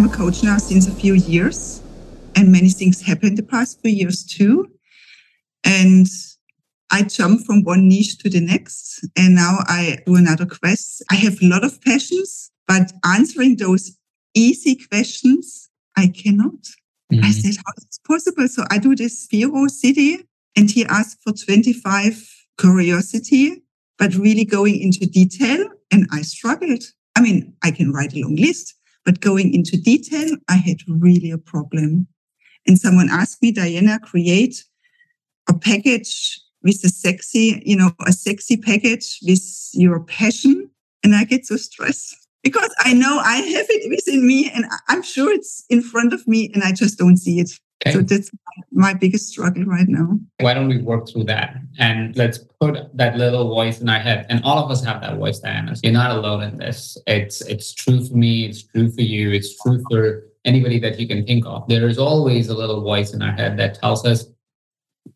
I'm a coach now since a few years, and many things happened the past few years too. And I jump from one niche to the next, and now I do another quest. I have a lot of passions, but answering those easy questions, I cannot. Mm-hmm. I said, how is this possible? So I do this Vero City, and he asked for 25 curiosity, but really going into detail. And I struggled. I mean, I can write a long list, but going into detail, I had really a problem. And someone asked me, Diana, create a package with a sexy, you know, a sexy package with your passion. And I get so stressed because I know I have it within me and I'm sure it's in front of me and I just don't see it. Okay. So that's my biggest struggle right now. Why don't we work through that and let's put that little voice in our head. And all of us have that voice, Diana. So You're not alone in this. It's it's true for me. It's true for you. It's true for anybody that you can think of. There is always a little voice in our head that tells us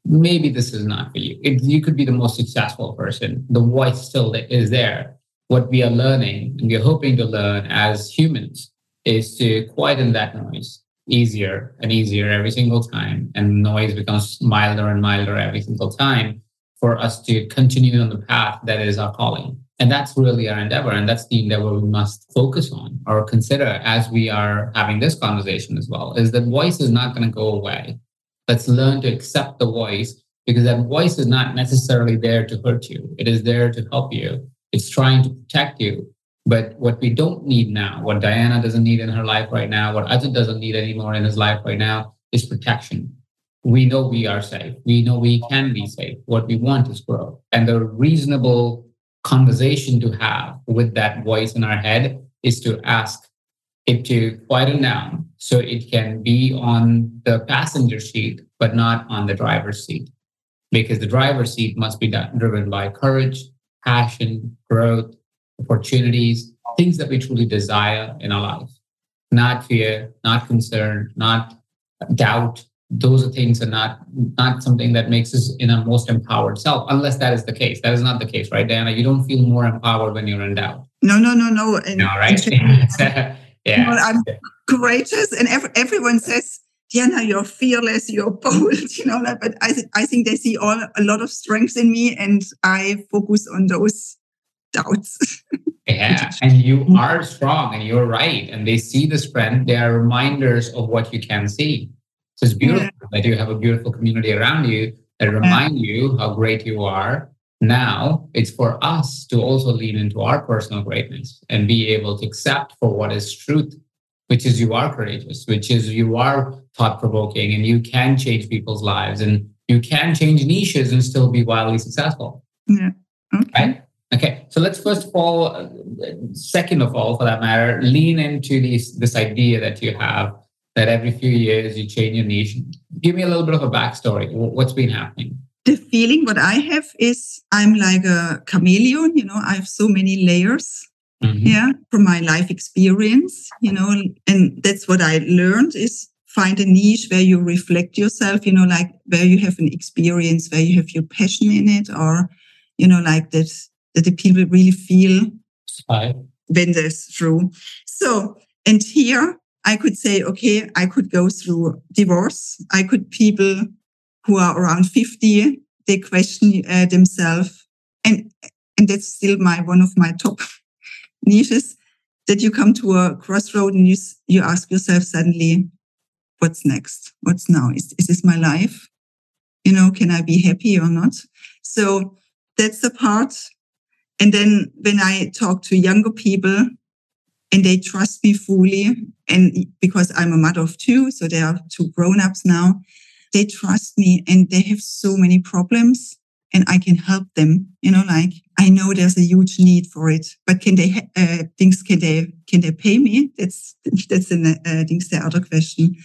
maybe this is not for you. It, you could be the most successful person. The voice still is there. What we are learning and we're hoping to learn as humans is to quieten that noise easier and easier every single time. And noise becomes milder and milder every single time for us to continue on the path that is our calling. And that's really our endeavor. And that's the endeavor we must focus on or consider as we are having this conversation as well is that voice is not going to go away. Let's learn to accept the voice because that voice is not necessarily there to hurt you. It is there to help you. It's trying to protect you. But what we don't need now, what Diana doesn't need in her life right now, what Ajit doesn't need anymore in his life right now, is protection. We know we are safe. We know we can be safe. What we want is growth. And the reasonable conversation to have with that voice in our head is to ask it to quieten down so it can be on the passenger seat, but not on the driver's seat. Because the driver's seat must be driven by courage, passion, growth, opportunities, things that we truly desire in our life. Not fear, not concern, not doubt. Those are things are not not something that makes us in a most empowered self, unless that is the case. That is not the case, right, Diana? You don't feel more empowered when you're in doubt. No, no, no, no. And, no, right? yeah. You know, I'm courageous, and every, everyone says, Diana, you're fearless, you're bold, you know, but I, th- I think they see all a lot of strengths in me, and I focus on those doubts. yeah, and you are strong and you're right. And they see the strength. They are reminders of what you can see. So it's beautiful yeah. that you have a beautiful community around you that remind yeah. you how great you are. Now it's for us to also lean into our personal greatness and be able to accept for what is truth, which is you are courageous, which is you are thought provoking and you can change people's lives and you can change niches and still be wildly successful. Yeah. Okay. Right? Okay, so let's first of all, uh, second of all, for that matter, lean into this this idea that you have that every few years you change your niche. Give me a little bit of a backstory. What's been happening? The feeling what I have is I'm like a chameleon. You know, I have so many layers. Mm-hmm. Yeah, from my life experience. You know, and that's what I learned is find a niche where you reflect yourself. You know, like where you have an experience, where you have your passion in it, or you know, like that that the people really feel Hi. when they're through. So, and here I could say, okay, I could go through divorce. I could people who are around 50, they question uh, themselves. And, and that's still my, one of my top niches that you come to a crossroad and you, you ask yourself suddenly, what's next? What's now? Is, is this my life? You know, can I be happy or not? So that's the part and then when I talk to younger people and they trust me fully, and because I'm a mother of two, so they are two grown ups now, they trust me and they have so many problems and I can help them. You know, like I know there's a huge need for it, but can they uh, things can they can they pay me? That's that's an uh, things the other question.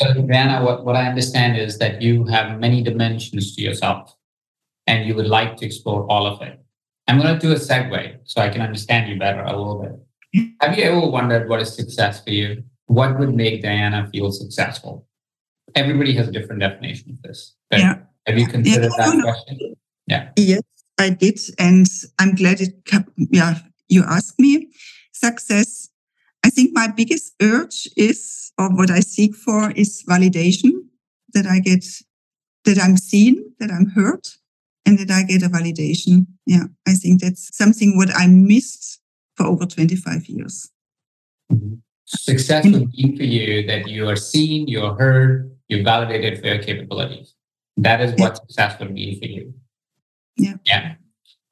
So, Diana, what, what I understand is that you have many dimensions to yourself and you would like to explore all of it. I'm going to do a segue so I can understand you better a little bit. Have you ever wondered what is success for you? What would make Diana feel successful? Everybody has a different definition of this. yeah. Have you considered yeah, that question? Yeah. Yes, I did. And I'm glad it, yeah, you asked me. Success I think my biggest urge is, or what I seek for, is validation that I get, that I'm seen, that I'm heard, and that I get a validation. Yeah, I think that's something what I missed for over 25 years. Mm-hmm. Success would mean for you that you are seen, you're heard, you're validated for your capabilities. That is what yeah. success would mean for you. Yeah. Yeah.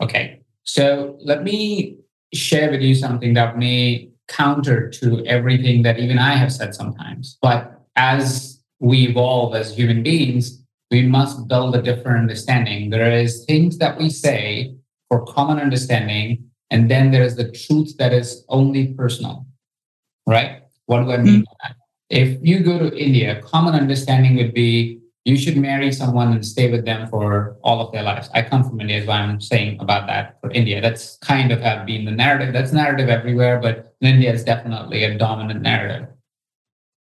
Okay. So let me share with you something that may counter to everything that even I have said sometimes. But as we evolve as human beings, we must build a different understanding. There is things that we say for common understanding, and then there is the truth that is only personal. Right? What do I mean mm-hmm. If you go to India, common understanding would be you should marry someone and stay with them for all of their lives. I come from India, is why I'm saying about that for India. That's kind of have been the narrative. That's narrative everywhere, but in India, it's definitely a dominant narrative.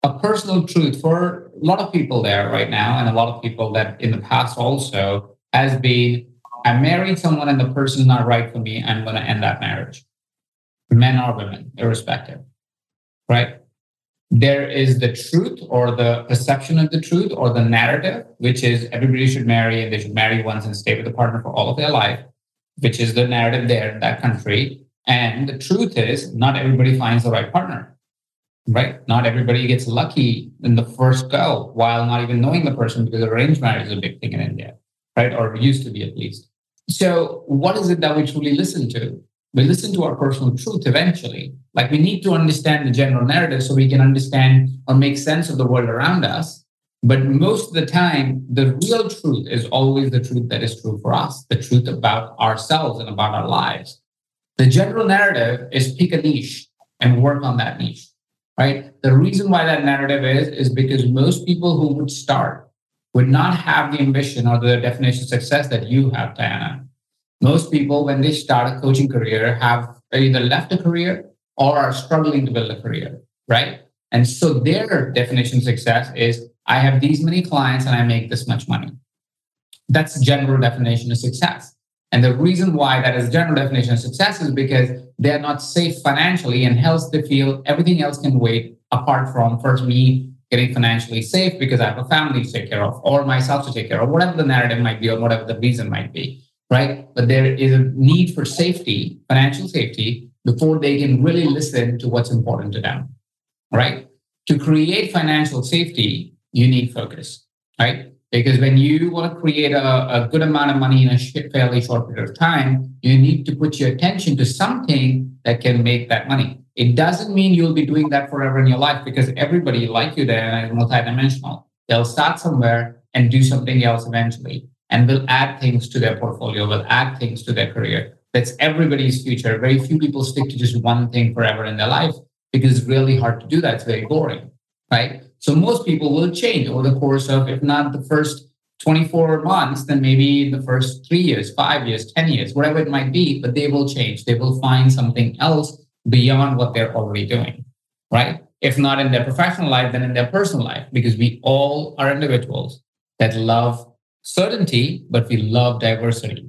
A personal truth for a lot of people there right now, and a lot of people that in the past also has been I married someone and the person is not right for me, I'm going to end that marriage. Men or women, irrespective. Right? there is the truth or the perception of the truth or the narrative, which is everybody should marry and they should marry once and stay with the partner for all of their life, which is the narrative there in that country. And the truth is, not everybody finds the right partner, right? Not everybody gets lucky in the first go while not even knowing the person because arranged marriage is a big thing in India, right? Or used to be at least. So, what is it that we truly listen to? we listen to our personal truth eventually. Like we need to understand the general narrative so we can understand or make sense of the world around us. But most of the time, the real truth is always the truth that is true for us, the truth about ourselves and about our lives. The general narrative is pick a niche and work on that niche, right? The reason why that narrative is, is because most people who would start would not have the ambition or the definition of success that you have, Diana most people, when they start a coaching career, have either left a career or are struggling to build a career, right? And so their definition of success is I have these many clients and I make this much money. That's general definition of success. And the reason why that is general definition of success is because they're not safe financially and hence they feel everything else can wait apart from first me getting financially safe because I have a family to take care of or myself to take care of, whatever the narrative might be or whatever the reason might be right? But there is a need for safety, financial safety, before they can really listen to what's important to them, right? To create financial safety, you need focus, right? Because when you want to create a, a good amount of money in a fairly short period of time, you need to put your attention to something that can make that money. It doesn't mean you'll be doing that forever in your life because everybody like you is multidimensional. They'll start somewhere and do something else eventually and will add things to their portfolio, will add things to their career. That's everybody's future. Very few people stick to just one thing forever in their life because it's really hard to do that. It's very boring, right? So most people will change over the course of, if not the first 24 months, then maybe the first three years, five years, 10 years, whatever it might be, but they will change. They will find something else beyond what they're already doing, right? If not in their professional life, then in their personal life, because we all are individuals that love certainty, but we love diversity.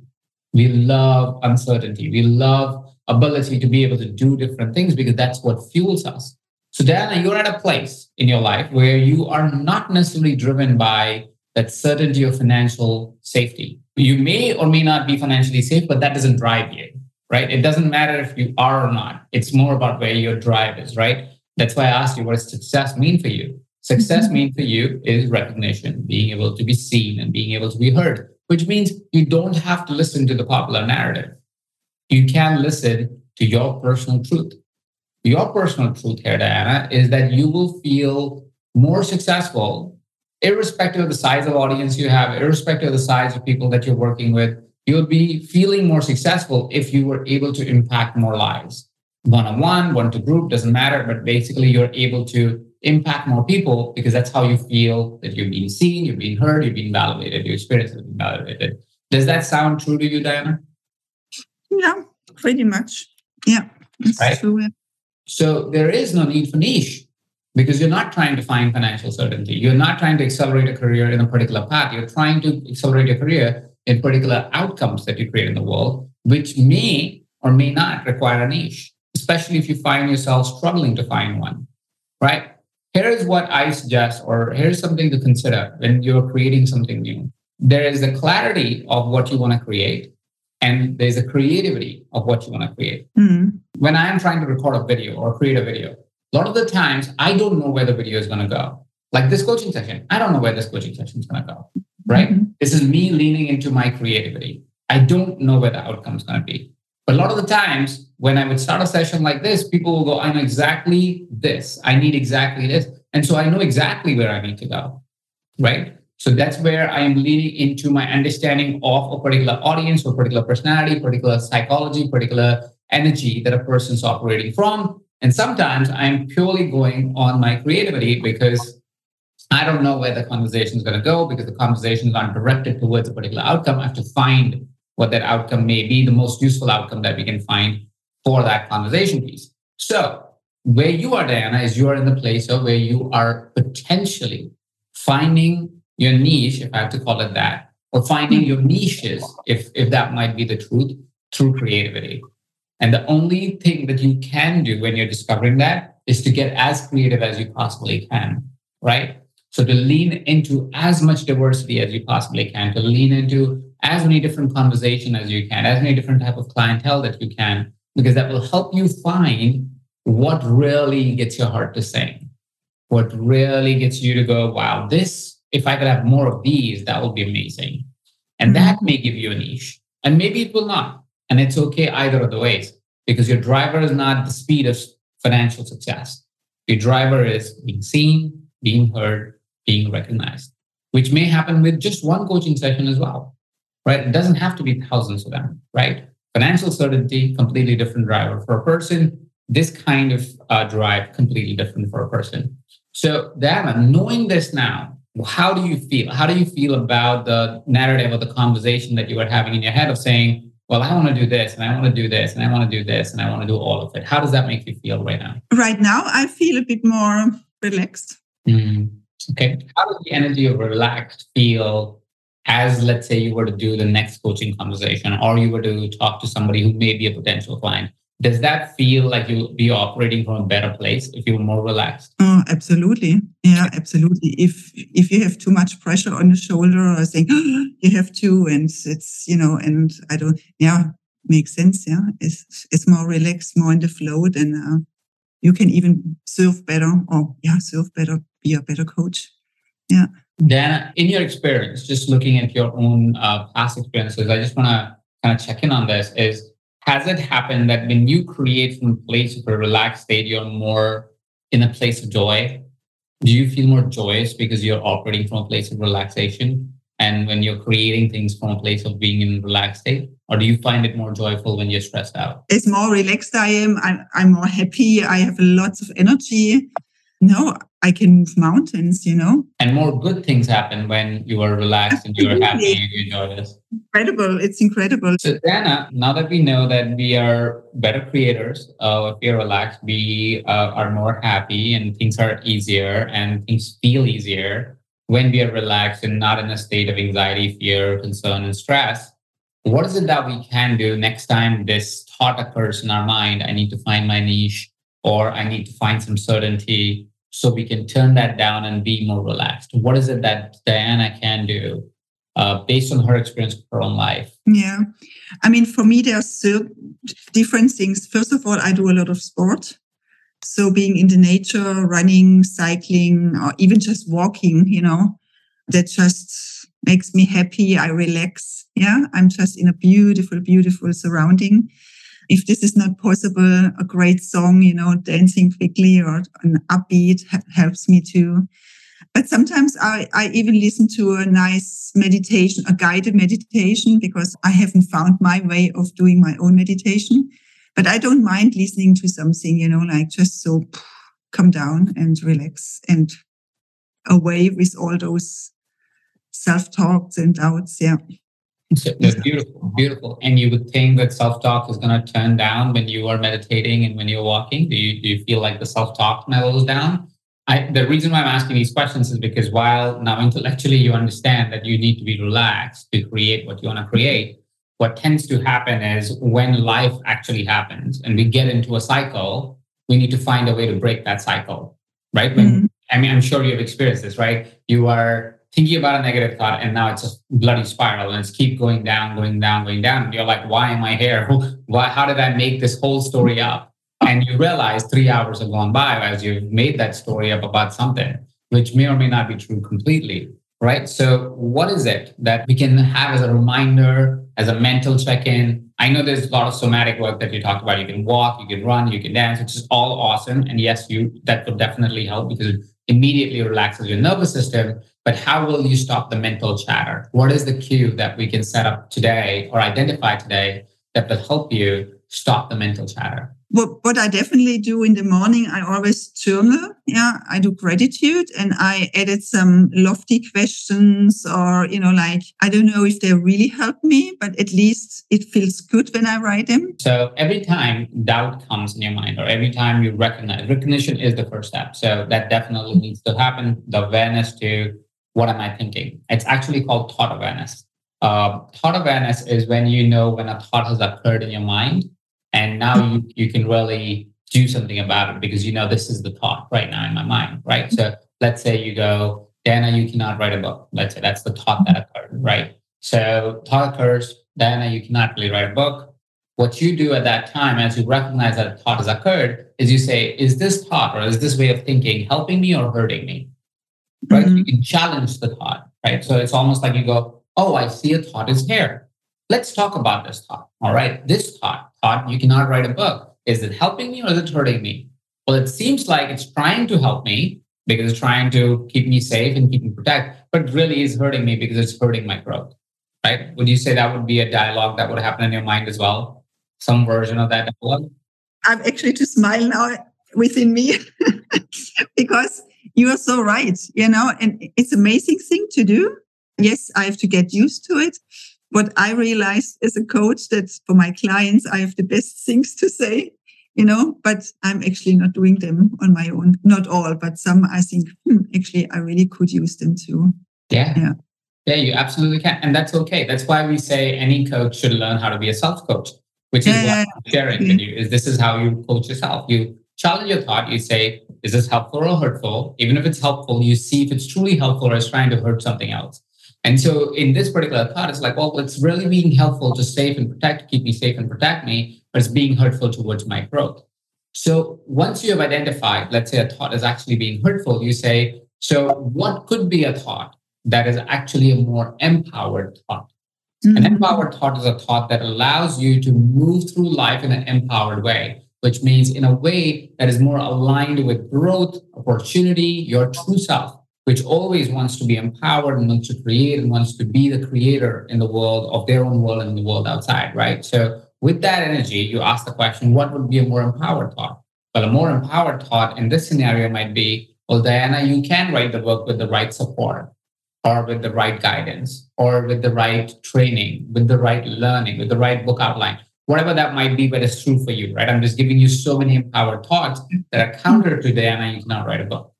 We love uncertainty. We love ability to be able to do different things because that's what fuels us. So, Diana, you're at a place in your life where you are not necessarily driven by that certainty of financial safety. You may or may not be financially safe, but that doesn't drive you, right? It doesn't matter if you are or not. It's more about where your drive is, right? That's why I asked you, what does success mean for you? Success mm-hmm. means for you is recognition, being able to be seen and being able to be heard, which means you don't have to listen to the popular narrative. You can listen to your personal truth. Your personal truth here, Diana, is that you will feel more successful, irrespective of the size of audience you have, irrespective of the size of people that you're working with, you'll be feeling more successful if you were able to impact more lives. One on one, one to group, doesn't matter, but basically you're able to impact more people because that's how you feel that you're being seen, you're being heard, you're being validated, your experience is being validated. Does that sound true to you, Diana? Yeah, pretty much. Yeah, it's right? true. So there is no need for niche because you're not trying to find financial certainty. You're not trying to accelerate a career in a particular path. You're trying to accelerate your career in particular outcomes that you create in the world, which may or may not require a niche, especially if you find yourself struggling to find one, right? Here is what I suggest, or here's something to consider when you're creating something new. There is the clarity of what you want to create, and there's a creativity of what you want to create. Mm-hmm. When I am trying to record a video or create a video, a lot of the times I don't know where the video is going to go. Like this coaching session, I don't know where this coaching session is going to go, right? Mm-hmm. This is me leaning into my creativity. I don't know where the outcome is going to be. But a lot of the times when I would start a session like this, people will go, I know exactly this. I need exactly this. And so I know exactly where I need to go. Right. So that's where I am leaning into my understanding of a particular audience, or particular personality, particular psychology, particular energy that a person's operating from. And sometimes I'm purely going on my creativity because I don't know where the conversation is going to go because the conversations aren't directed towards a particular outcome. I have to find what that outcome may be, the most useful outcome that we can find for that conversation piece. So, where you are, Diana, is you are in the place of where you are potentially finding your niche, if I have to call it that, or finding your niches, if, if that might be the truth, through creativity. And the only thing that you can do when you're discovering that is to get as creative as you possibly can, right? So to lean into as much diversity as you possibly can, to lean into as many different conversation as you can, as many different type of clientele that you can, because that will help you find what really gets your heart to sing, what really gets you to go, wow, this, if I could have more of these, that would be amazing. And mm-hmm. that may give you a niche. And maybe it will not. And it's okay either of the ways, because your driver is not the speed of financial success. Your driver is being seen, being heard, being recognized, which may happen with just one coaching session as well right? It doesn't have to be thousands of them, right? Financial certainty, completely different driver for a person. This kind of uh, drive, completely different for a person. So, Diana, knowing this now, how do you feel? How do you feel about the narrative or the conversation that you were having in your head of saying, well, I want to do this and I want to do this and I want to do this and I want to do all of it? How does that make you feel right now? Right now, I feel a bit more relaxed. Mm. Okay. How does the energy of relaxed feel as let's say you were to do the next coaching conversation or you were to talk to somebody who may be a potential client does that feel like you'll be operating from a better place if you're more relaxed? Oh absolutely. Yeah absolutely. If if you have too much pressure on the shoulder or saying oh, you have to and it's you know and i don't yeah makes sense yeah. It's it's more relaxed more in the flow then uh, you can even serve better or yeah serve better be a better coach. Yeah. Dan, in your experience, just looking at your own uh, past experiences, I just want to kind of check in on this. Is has it happened that when you create from a place of a relaxed state, you're more in a place of joy? Do you feel more joyous because you're operating from a place of relaxation? And when you're creating things from a place of being in a relaxed state, or do you find it more joyful when you're stressed out? It's more relaxed I am. I'm, I'm more happy. I have lots of energy. No, I can move mountains, you know. And more good things happen when you are relaxed Absolutely. and you're happy and you enjoy this. Incredible. It's incredible. So, Dana, now that we know that we are better creators, uh, if we're relaxed, we uh, are more happy and things are easier and things feel easier when we are relaxed and not in a state of anxiety, fear, concern, and stress. What is it that we can do next time this thought occurs in our mind? I need to find my niche or I need to find some certainty so we can turn that down and be more relaxed? What is it that Diana can do uh, based on her experience of her own life? Yeah. I mean, for me, there are different things. First of all, I do a lot of sport. So being in the nature, running, cycling, or even just walking, you know, that just makes me happy. I relax. Yeah. I'm just in a beautiful, beautiful surrounding if this is not possible, a great song, you know, dancing quickly or an upbeat helps me too. but sometimes I, I even listen to a nice meditation, a guided meditation, because I haven't found my way of doing my own meditation. But I don't mind listening to something, you know, like just so come down and relax and away with all those self talks and doubts. Yeah. So, beautiful, beautiful. And you would think that self talk is going to turn down when you are meditating and when you're walking? Do you, do you feel like the self talk mellows down? I, the reason why I'm asking these questions is because while now intellectually you understand that you need to be relaxed to create what you want to create, what tends to happen is when life actually happens and we get into a cycle, we need to find a way to break that cycle, right? When, mm-hmm. I mean, I'm sure you've experienced this, right? You are thinking about a negative thought and now it's a bloody spiral and it's keep going down, going down, going down. You're like, why am I here? Why, how did I make this whole story up? And you realize three hours have gone by as you've made that story up about something, which may or may not be true completely. Right. So, what is it that we can have as a reminder, as a mental check in? I know there's a lot of somatic work that you talked about. You can walk, you can run, you can dance, which is all awesome. And yes, you that would definitely help because it immediately relaxes your nervous system. But how will you stop the mental chatter? What is the cue that we can set up today or identify today that will help you stop the mental chatter? what, what I definitely do in the morning, I always journal. Yeah, I do gratitude and I added some lofty questions or, you know, like, I don't know if they really help me, but at least it feels good when I write them. So every time doubt comes in your mind or every time you recognize, recognition is the first step. So that definitely needs to happen. The awareness to what am I thinking? It's actually called thought awareness. Uh, thought awareness is when you know when a thought has occurred in your mind and now you, you can really do something about it because you know this is the thought right now in my mind, right? So let's say you go, Dana, you cannot write a book. Let's say that's the thought that occurred, right? So thought occurs, Dana, you cannot really write a book. What you do at that time, as you recognize that a thought has occurred, is you say, is this thought or is this way of thinking helping me or hurting me? Right? Mm-hmm. You can challenge the thought, right? So it's almost like you go, oh, I see a thought is here. Let's talk about this thought. All right. This thought, thought you cannot write a book. Is it helping me or is it hurting me? Well, it seems like it's trying to help me because it's trying to keep me safe and keep me protect, but really is hurting me because it's hurting my growth. Right? Would you say that would be a dialogue that would happen in your mind as well? Some version of that dialogue? I'm actually to smile now within me because you are so right, you know, and it's amazing thing to do. Yes, I have to get used to it what I realized as a coach that for my clients, I have the best things to say, you know, but I'm actually not doing them on my own. Not all, but some I think, hmm, actually, I really could use them too. Yeah. Yeah. Yeah, you absolutely can. And that's okay. That's why we say any coach should learn how to be a self coach, which is yeah, what I'm sharing with you is this is how you coach yourself. You challenge your thought. You say, is this helpful or hurtful? Even if it's helpful, you see if it's truly helpful or is trying to hurt something else. And so in this particular thought, it's like, well, it's really being helpful to save and protect, keep me safe and protect me, but it's being hurtful towards my growth. So once you have identified, let's say a thought is actually being hurtful, you say, so what could be a thought that is actually a more empowered thought? Mm-hmm. An empowered thought is a thought that allows you to move through life in an empowered way, which means in a way that is more aligned with growth, opportunity, your true self which always wants to be empowered and wants to create and wants to be the creator in the world of their own world and in the world outside, right? So with that energy, you ask the question, what would be a more empowered thought? Well, a more empowered thought in this scenario might be, well, Diana, you can write the book with the right support or with the right guidance or with the right training, with the right learning, with the right book outline, whatever that might be, but it's true for you, right? I'm just giving you so many empowered thoughts that are counter to Diana, you cannot write a book,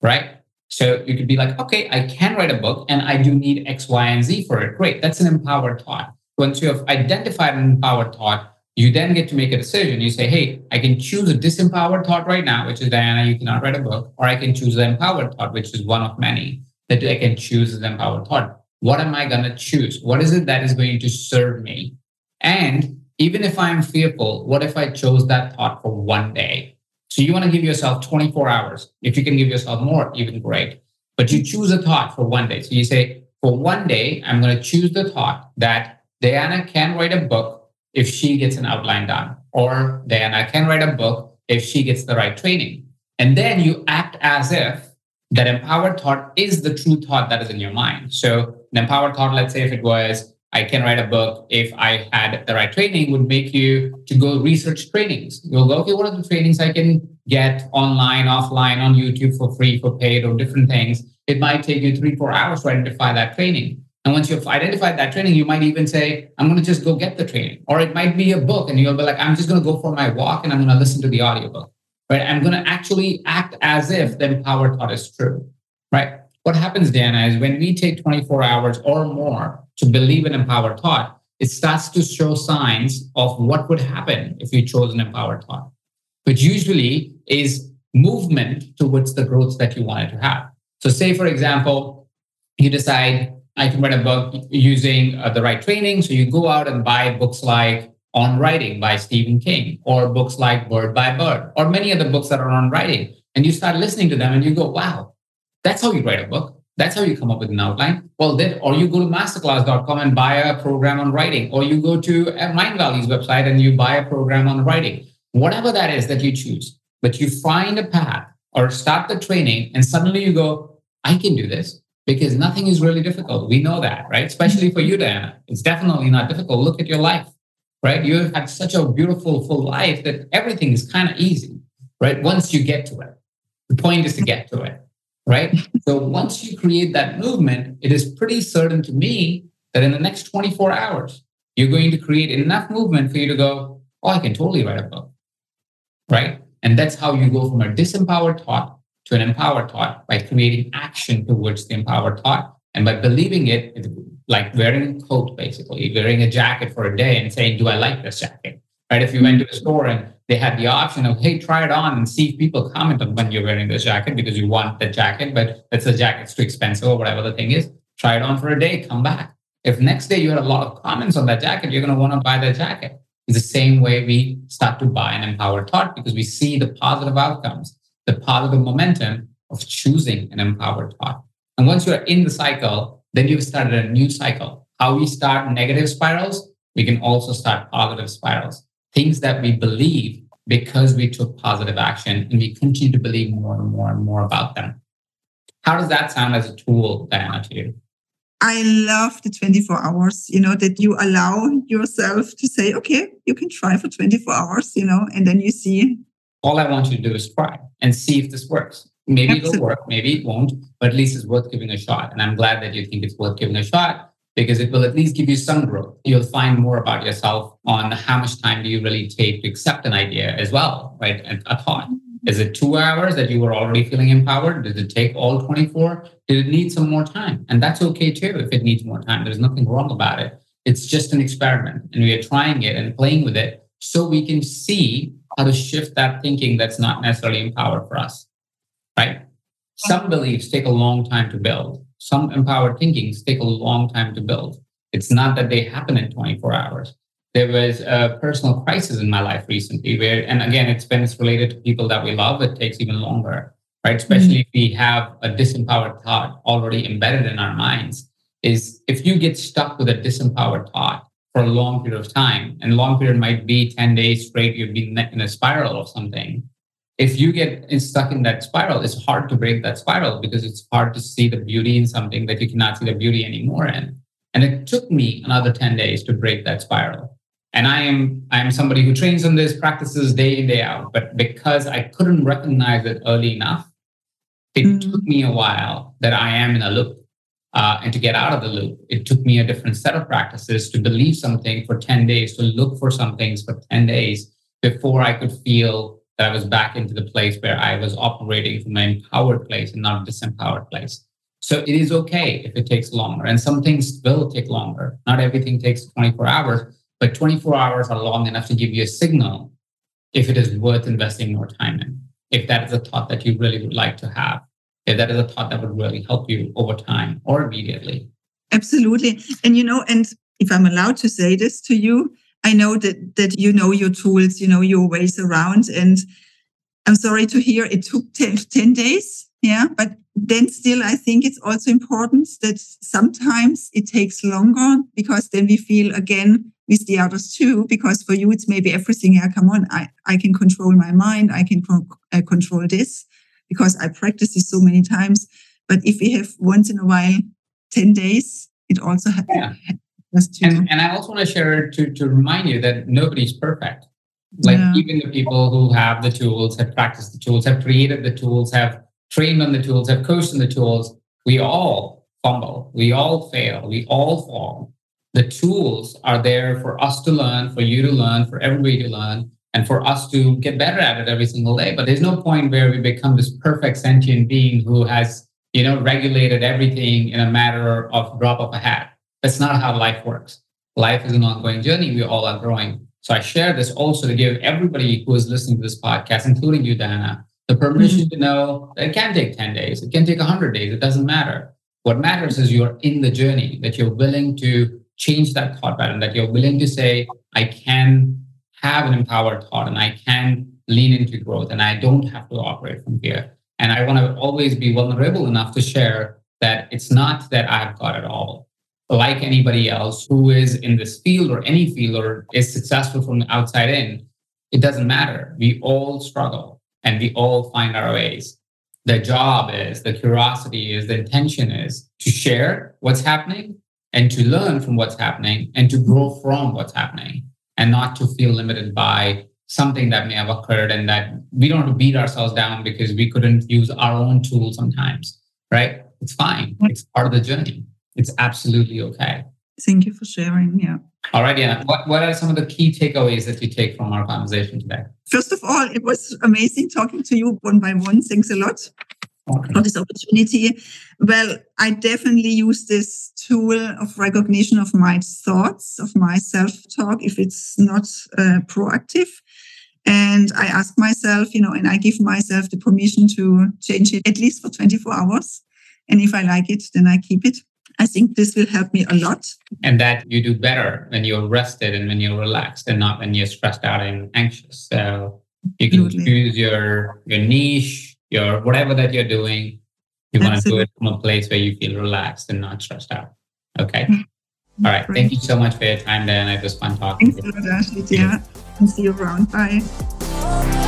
right? So you could be like, okay, I can write a book and I do need X, Y, and Z for it. Great. That's an empowered thought. Once you have identified an empowered thought, you then get to make a decision. You say, hey, I can choose a disempowered thought right now, which is Diana, you cannot write a book, or I can choose the empowered thought, which is one of many that I can choose as empowered thought. What am I going to choose? What is it that is going to serve me? And even if I'm fearful, what if I chose that thought for one day? So you want to give yourself 24 hours. If you can give yourself more, even great. But you choose a thought for one day. So you say, for one day, I'm going to choose the thought that Diana can write a book if she gets an outline done, or Diana can write a book if she gets the right training. And then you act as if that empowered thought is the true thought that is in your mind. So an empowered thought, let's say if it was, I can write a book if I had the right training, would make you to go research trainings. You'll go, okay, what are the trainings I can get online, offline, on YouTube for free, for paid, or different things? It might take you three, four hours to identify that training. And once you've identified that training, you might even say, I'm going to just go get the training. Or it might be a book and you'll be like, I'm just going to go for my walk and I'm going to listen to the audiobook right? I'm going to actually act as if the empowered thought is true, right? What happens, Dana, is when we take 24 hours or more to believe an empowered thought, it starts to show signs of what would happen if you chose an empowered thought, which usually is movement towards the growth that you wanted to have. So, say, for example, you decide I can write a book using uh, the right training. So, you go out and buy books like on Writing by Stephen King, or books like Bird by Bird, or many other books that are on writing. And you start listening to them and you go, wow, that's how you write a book. That's how you come up with an outline. Well, then, or you go to masterclass.com and buy a program on writing, or you go to Mind Mindvalley's website and you buy a program on writing. Whatever that is that you choose, but you find a path or start the training, and suddenly you go, I can do this because nothing is really difficult. We know that, right? Especially for you, Diana. It's definitely not difficult. Look at your life right? You have had such a beautiful, full life that everything is kind of easy, right? Once you get to it. The point is to get to it, right? so once you create that movement, it is pretty certain to me that in the next 24 hours, you're going to create enough movement for you to go, oh, I can totally write a book, right? And that's how you go from a disempowered thought to an empowered thought by creating action towards the empowered thought. And by believing it, like wearing a coat, basically, wearing a jacket for a day and saying, Do I like this jacket? Right? If you went to a store and they had the option of, hey, try it on and see if people comment on when you're wearing this jacket because you want the jacket, but it's a jacket's too expensive or whatever the thing is. Try it on for a day, come back. If next day you had a lot of comments on that jacket, you're going to want to buy that jacket. It's the same way we start to buy an empowered thought because we see the positive outcomes, the positive momentum of choosing an empowered thought. And once you're in the cycle, then you've started a new cycle. How we start negative spirals, we can also start positive spirals. Things that we believe because we took positive action and we continue to believe more and more and more about them. How does that sound as a tool, Diana, to you? I love the 24 hours, you know, that you allow yourself to say, okay, you can try for 24 hours, you know, and then you see. All I want you to do is try and see if this works. Maybe Absolutely. it'll work, maybe it won't, but at least it's worth giving a shot. And I'm glad that you think it's worth giving a shot because it will at least give you some growth. You'll find more about yourself on how much time do you really take to accept an idea as well, right? And a thought. Is it two hours that you were already feeling empowered? Did it take all 24? Did it need some more time? And that's okay too if it needs more time. There's nothing wrong about it. It's just an experiment and we are trying it and playing with it so we can see how to shift that thinking that's not necessarily empowered for us right? Some beliefs take a long time to build. Some empowered thinkings take a long time to build. It's not that they happen in 24 hours. There was a personal crisis in my life recently where, and again, it's when it's related to people that we love, it takes even longer, right? Especially mm-hmm. if we have a disempowered thought already embedded in our minds. Is if you get stuck with a disempowered thought for a long period of time, and long period might be 10 days straight, you've been in a spiral of something, if you get stuck in that spiral, it's hard to break that spiral because it's hard to see the beauty in something that you cannot see the beauty anymore in. And it took me another 10 days to break that spiral. And I am I am somebody who trains on this, practices day in, day out. But because I couldn't recognize it early enough, it mm-hmm. took me a while that I am in a loop. Uh, and to get out of the loop, it took me a different set of practices to believe something for 10 days, to look for some things for 10 days before I could feel that I was back into the place where I was operating from an empowered place and not a disempowered place. So it is okay if it takes longer. And some things will take longer. Not everything takes 24 hours, but 24 hours are long enough to give you a signal if it is worth investing more time in. If that is a thought that you really would like to have, if that is a thought that would really help you over time or immediately. Absolutely. And you know, and if I'm allowed to say this to you, I know that that you know your tools, you know your ways around, and I'm sorry to hear it took 10, 10 days. Yeah, but then still, I think it's also important that sometimes it takes longer because then we feel again with the others too. Because for you, it's maybe everything. Yeah, come on, I I can control my mind, I can uh, control this. because I practice this so many times. But if we have once in a while 10 days, it also ha- Yeah. Has to. And, and I also want to share to, to remind you that nobody's perfect. Like Yeah. even the people who have the tools, have practiced the tools, have created the tools, have trained on the tools, have coached on the tools, we all fumble, we all fail, we all fall. The tools are there for us to learn, for you to learn, for everybody to learn, and for us to get better at it every single day. But there's no point where we become this perfect sentient being who has, you know, regulated everything in a matter of drop of a hat. That's not how life works. Life is an ongoing journey. We all are growing. So I share this also to give everybody who is listening to this podcast, including you, Dana, the permission mm-hmm. to know that it can take 10 days, it can take 100 days, it doesn't matter. What matters is you're in the journey, that you're willing to change that thought pattern, that you're willing to say, I can have an empowered thought and I can lean into growth and I don't have to operate from here. And I want to always be vulnerable enough to share that it's not that I've got it all. Like anybody else who is in this field or any field or is successful from the outside in, it doesn't matter. We all struggle and we all find our ways. The job is, the curiosity is, the intention is to share what's happening and to learn from what's happening and to grow from what's happening and not to feel limited by something that may have occurred and that we don't have to beat ourselves down because we couldn't use our own tool sometimes, right? It's fine. Mm-hmm. It's part of the journey. It's absolutely okay. Thank you for sharing. Yeah. All right, Diana. What, what are some of the key takeaways that you take from our conversation today? First of all, it was amazing talking to you one by one. Thanks a lot Okay. for this opportunity. Well, I definitely use this tool of recognition of my thoughts, of my self talk, if it's not uh, proactive. And I ask myself, you know, and I give myself the permission to change it at least for 24 hours. And if I like it, then I keep it. I think this will help me a lot. And that you do better when you're rested and when you're relaxed and not when you're stressed out and anxious. So you can Absolutely. choose your your niche, your whatever that you're doing. You want to do it from a place where you feel relaxed and not stressed out. Okay. Mm. All right. Thank you so much for your time, Dan. It was fun talking Thanks to a you. lot, Ashley. Yeah. And see you around. Bye.